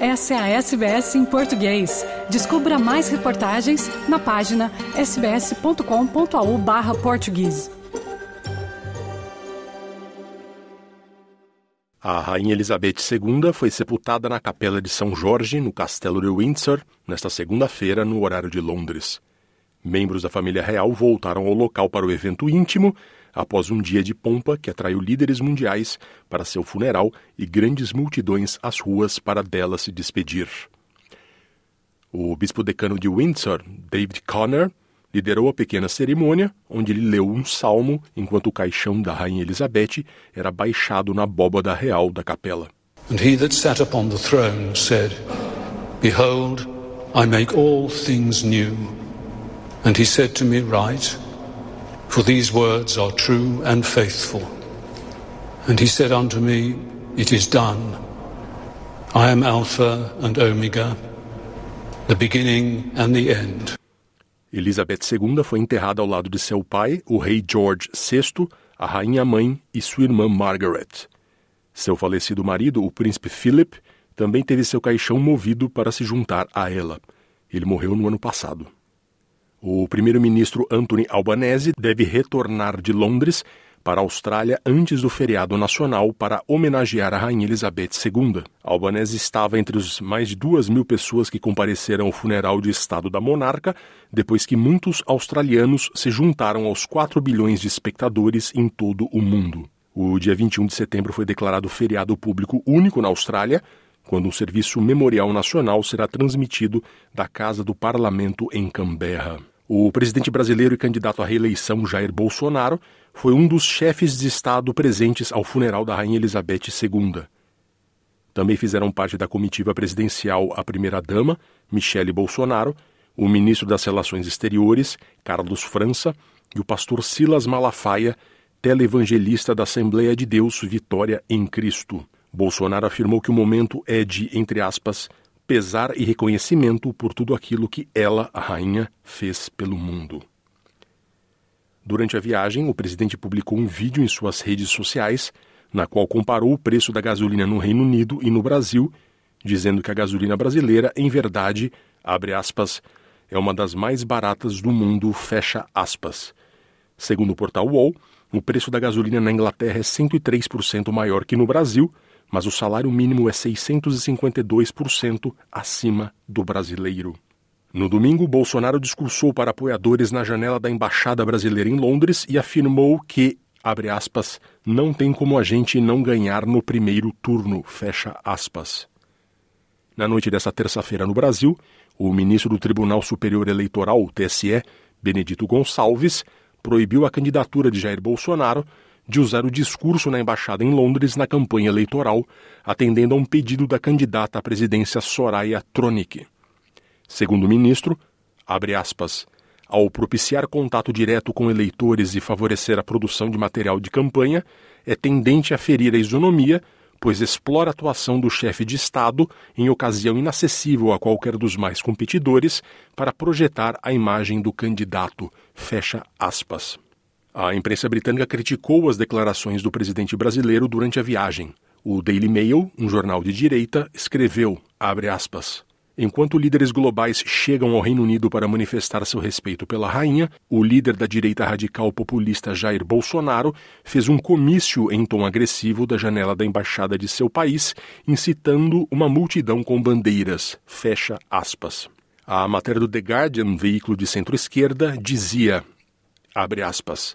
Essa é a SBS em português. Descubra mais reportagens na página sbs.com.au barra português. A Rainha Elizabeth II foi sepultada na Capela de São Jorge, no Castelo de Windsor, nesta segunda-feira, no horário de Londres. Membros da família real voltaram ao local para o evento íntimo após um dia de pompa que atraiu líderes mundiais para seu funeral e grandes multidões às ruas para dela se despedir. O bispo decano de Windsor, David Conner, liderou a pequena cerimônia, onde ele leu um salmo enquanto o caixão da rainha Elizabeth era baixado na abóbada real da capela. And he that sat upon the throne said, Behold, I make all things new. And he said to me, Write, for these words are true and faithful. And he said unto me, It is done. I am Alpha and Omega, the beginning and the end. Elizabeth II foi enterrada ao lado de seu pai, o rei George VI, a rainha mãe e sua irmã Margaret. Seu falecido marido, o príncipe Philip, também teve seu caixão movido para se juntar a ela. Ele morreu no ano passado. O primeiro-ministro Anthony Albanese deve retornar de Londres para a Austrália antes do feriado nacional para homenagear a Rainha Elizabeth II. Albanese estava entre os mais de duas mil pessoas que compareceram ao funeral de Estado da monarca, depois que muitos australianos se juntaram aos 4 bilhões de espectadores em todo o mundo. O dia 21 de setembro foi declarado feriado público único na Austrália, quando um serviço memorial nacional será transmitido da Casa do Parlamento em Canberra. O presidente brasileiro e candidato à reeleição Jair Bolsonaro foi um dos chefes de Estado presentes ao funeral da Rainha Elizabeth II. Também fizeram parte da comitiva presidencial a primeira-dama, Michele Bolsonaro, o ministro das Relações Exteriores, Carlos França, e o pastor Silas Malafaia, televangelista da Assembleia de Deus Vitória em Cristo. Bolsonaro afirmou que o momento é de, entre aspas, pesar e reconhecimento por tudo aquilo que ela, a rainha, fez pelo mundo. Durante a viagem, o presidente publicou um vídeo em suas redes sociais, na qual comparou o preço da gasolina no Reino Unido e no Brasil, dizendo que a gasolina brasileira, em verdade, abre aspas, é uma das mais baratas do mundo, fecha aspas. Segundo o portal UOL, o preço da gasolina na Inglaterra é 103% maior que no Brasil, mas o salário mínimo é 652% acima do brasileiro. No domingo, Bolsonaro discursou para apoiadores na janela da Embaixada Brasileira em Londres e afirmou que, abre aspas, não tem como a gente não ganhar no primeiro turno, fecha aspas. Na noite dessa terça-feira no Brasil, o ministro do Tribunal Superior Eleitoral, TSE, Benedito Gonçalves, proibiu a candidatura de Jair Bolsonaro de usar o discurso na embaixada em Londres na campanha eleitoral, atendendo a um pedido da candidata à presidência Soraya Tronic. Segundo o ministro, abre aspas, ao propiciar contato direto com eleitores e favorecer a produção de material de campanha, é tendente a ferir a isonomia, pois explora a atuação do chefe de Estado em ocasião inacessível a qualquer dos mais competidores para projetar a imagem do candidato. Fecha aspas. A imprensa britânica criticou as declarações do presidente brasileiro durante a viagem. O Daily Mail, um jornal de direita, escreveu, aspas, Enquanto líderes globais chegam ao Reino Unido para manifestar seu respeito pela rainha, o líder da direita radical populista Jair Bolsonaro fez um comício em tom agressivo da janela da embaixada de seu país, incitando uma multidão com bandeiras. Fecha aspas. A matéria do The Guardian, veículo de centro-esquerda, dizia: Abre aspas.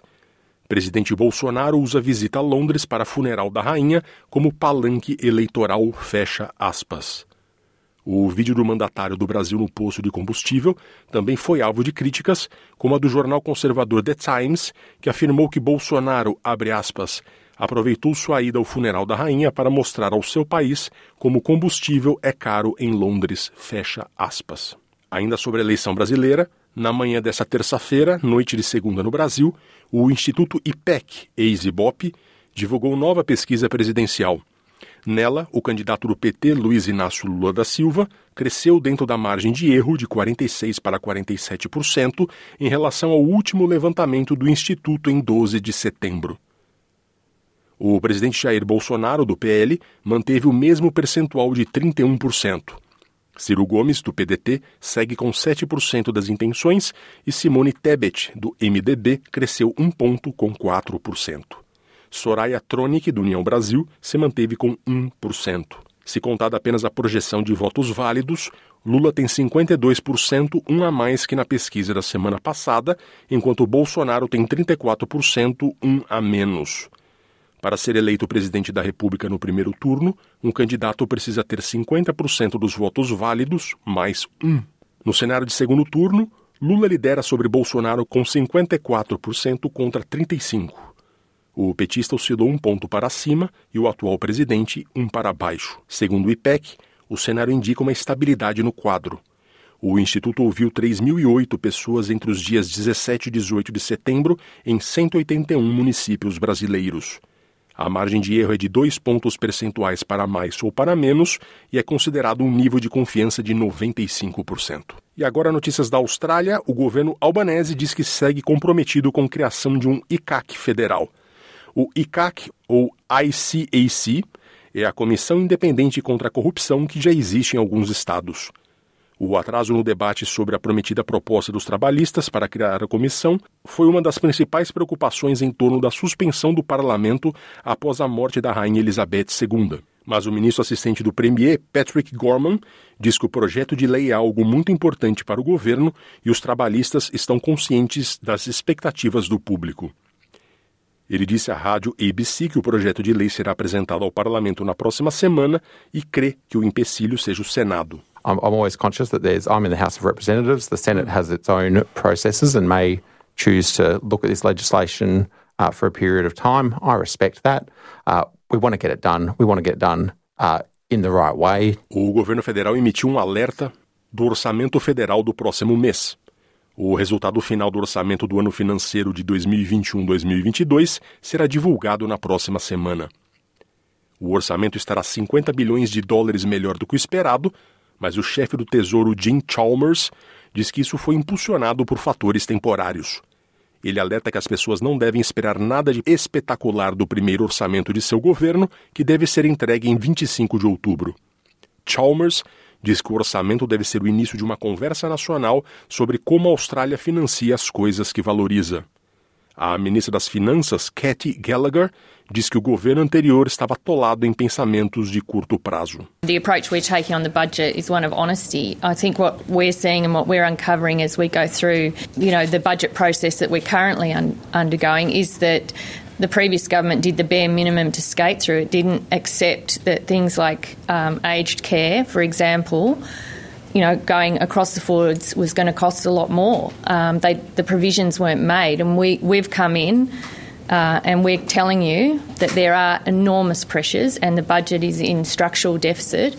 Presidente Bolsonaro usa visita a Londres para funeral da rainha como palanque eleitoral, fecha aspas. O vídeo do mandatário do Brasil no posto de combustível também foi alvo de críticas, como a do jornal conservador The Times, que afirmou que Bolsonaro, abre aspas, aproveitou sua ida ao funeral da rainha para mostrar ao seu país como combustível é caro em Londres, fecha aspas. Ainda sobre a eleição brasileira, na manhã dessa terça-feira, noite de segunda no Brasil, o Instituto IPEC, ex-IBOP, divulgou nova pesquisa presidencial. Nela, o candidato do PT, Luiz Inácio Lula da Silva, cresceu dentro da margem de erro de 46% para 47% em relação ao último levantamento do Instituto em 12 de setembro. O presidente Jair Bolsonaro, do PL, manteve o mesmo percentual de 31%. Ciro Gomes, do PDT, segue com 7% das intenções e Simone Tebet, do MDB, cresceu um ponto com 4%. Soraya Tronic, do União Brasil, se manteve com 1%. Se contada apenas a projeção de votos válidos, Lula tem 52%, um a mais que na pesquisa da semana passada, enquanto Bolsonaro tem 34%, um a menos. Para ser eleito presidente da República no primeiro turno, um candidato precisa ter 50% dos votos válidos mais um. No cenário de segundo turno, Lula lidera sobre Bolsonaro com 54% contra 35%. O petista oscilou um ponto para cima e o atual presidente um para baixo. Segundo o IPEC, o cenário indica uma estabilidade no quadro. O Instituto ouviu 3.008 pessoas entre os dias 17 e 18 de setembro em 181 municípios brasileiros. A margem de erro é de dois pontos percentuais para mais ou para menos e é considerado um nível de confiança de 95%. E agora, notícias da Austrália: o governo albanese diz que segue comprometido com a criação de um ICAC federal. O ICAC, ou ICAC, é a Comissão Independente contra a Corrupção que já existe em alguns estados. O atraso no debate sobre a prometida proposta dos trabalhistas para criar a comissão foi uma das principais preocupações em torno da suspensão do parlamento após a morte da rainha Elizabeth II. Mas o ministro assistente do Premier, Patrick Gorman, diz que o projeto de lei é algo muito importante para o governo e os trabalhistas estão conscientes das expectativas do público. Ele disse à rádio ABC que o projeto de lei será apresentado ao parlamento na próxima semana e crê que o empecilho seja o Senado. I'm, I'm always conscious that there's, I'm in the House of Representatives, the Senate has its own processes and may choose to look at this legislation uh, for a period of time. I respect that. Uh, we want to get it done. We want to get it done uh, in the right way. O governo federal emitiu um alerta do orçamento federal do próximo mês. O resultado final do orçamento do ano financeiro de 2021-2022 será divulgado na próxima semana. O orçamento estará 50 bilhões de dólares melhor do que o esperado, mas o chefe do Tesouro Jim Chalmers diz que isso foi impulsionado por fatores temporários. Ele alerta que as pessoas não devem esperar nada de espetacular do primeiro orçamento de seu governo, que deve ser entregue em 25 de outubro. Chalmers diz que o orçamento deve ser o início de uma conversa nacional sobre como a Austrália financia as coisas que valoriza. A ministra das Finanças, Katie Gallagher, diz que o governo anterior estava atolado em pensamentos de curto prazo. The approach we're taking on the budget is one of honesty. I think what we're seeing and what we're uncovering as we go through, you know, the budget process that we're currently un undergoing is that the previous government did the bare minimum to skate through. It didn't accept that things like um, aged care, for example, you know, going across the forwards was going to cost a lot more. Um, they, the provisions weren't made, and we, we've come in uh, and we're telling you that there are enormous pressures and the budget is in structural deficit.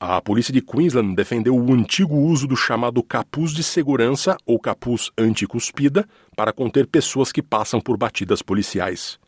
A polícia de Queensland defendeu o antigo uso do chamado capuz de segurança ou capuz anti-cuspida para conter pessoas que passam por batidas policiais.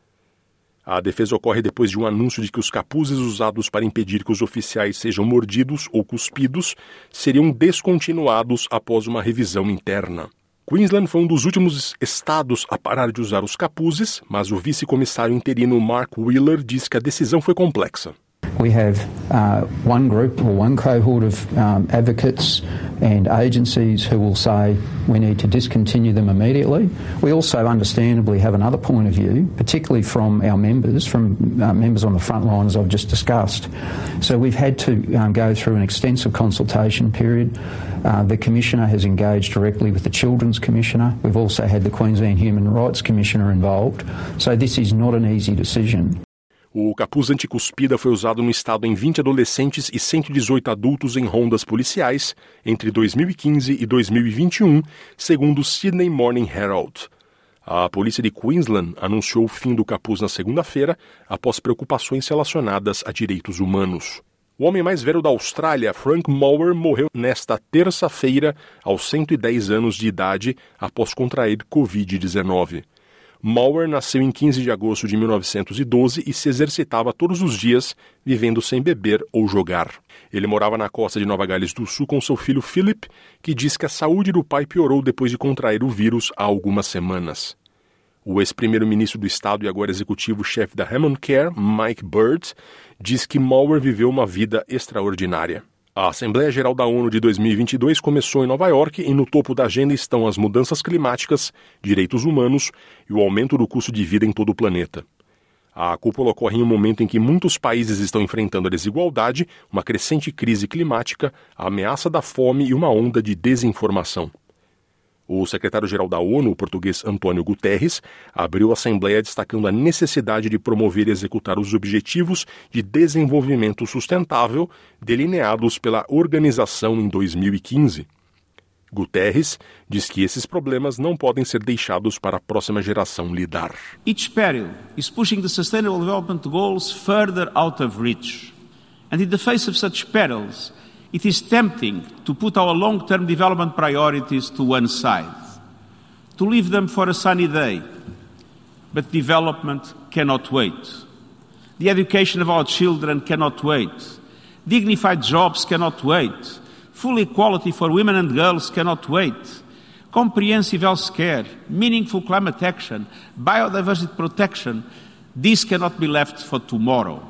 A defesa ocorre depois de um anúncio de que os capuzes usados para impedir que os oficiais sejam mordidos ou cuspidos seriam descontinuados após uma revisão interna. Queensland foi um dos últimos estados a parar de usar os capuzes, mas o vice-comissário interino Mark Wheeler diz que a decisão foi complexa. We have uh, one group or one cohort of um, advocates and agencies who will say we need to discontinue them immediately. We also understandably have another point of view, particularly from our members, from uh, members on the front line as I've just discussed. So we've had to um, go through an extensive consultation period. Uh, the Commissioner has engaged directly with the Children's Commissioner. We've also had the Queensland Human Rights Commissioner involved. So this is not an easy decision. O capuz anticuspida foi usado no estado em 20 adolescentes e 118 adultos em rondas policiais entre 2015 e 2021, segundo o Sydney Morning Herald. A polícia de Queensland anunciou o fim do capuz na segunda-feira após preocupações relacionadas a direitos humanos. O homem mais velho da Austrália, Frank Mower, morreu nesta terça-feira aos 110 anos de idade após contrair Covid-19. Mauer nasceu em 15 de agosto de 1912 e se exercitava todos os dias, vivendo sem beber ou jogar. Ele morava na costa de Nova Gales do Sul com seu filho Philip, que diz que a saúde do pai piorou depois de contrair o vírus há algumas semanas. O ex-primeiro-ministro do estado e agora executivo-chefe da Hammond Care, Mike Burt, diz que Mauer viveu uma vida extraordinária. A Assembleia Geral da ONU de 2022 começou em Nova York e no topo da agenda estão as mudanças climáticas, direitos humanos e o aumento do custo de vida em todo o planeta. A cúpula ocorre em um momento em que muitos países estão enfrentando a desigualdade, uma crescente crise climática, a ameaça da fome e uma onda de desinformação. O secretário-geral da ONU, o português Antônio Guterres, abriu a Assembleia destacando a necessidade de promover e executar os Objetivos de Desenvolvimento Sustentável delineados pela organização em 2015. Guterres diz que esses problemas não podem ser deixados para a próxima geração lidar. Each peril is pushing the Sustainable Development Goals further out of reach. And in the face of such perils, it is tempting to put our long term development priorities to one side, to leave them for a sunny day. But development cannot wait. The education of our children cannot wait. Dignified jobs cannot wait. Full equality for women and girls cannot wait. Comprehensive health care, meaningful climate action, biodiversity protection, these cannot be left for tomorrow.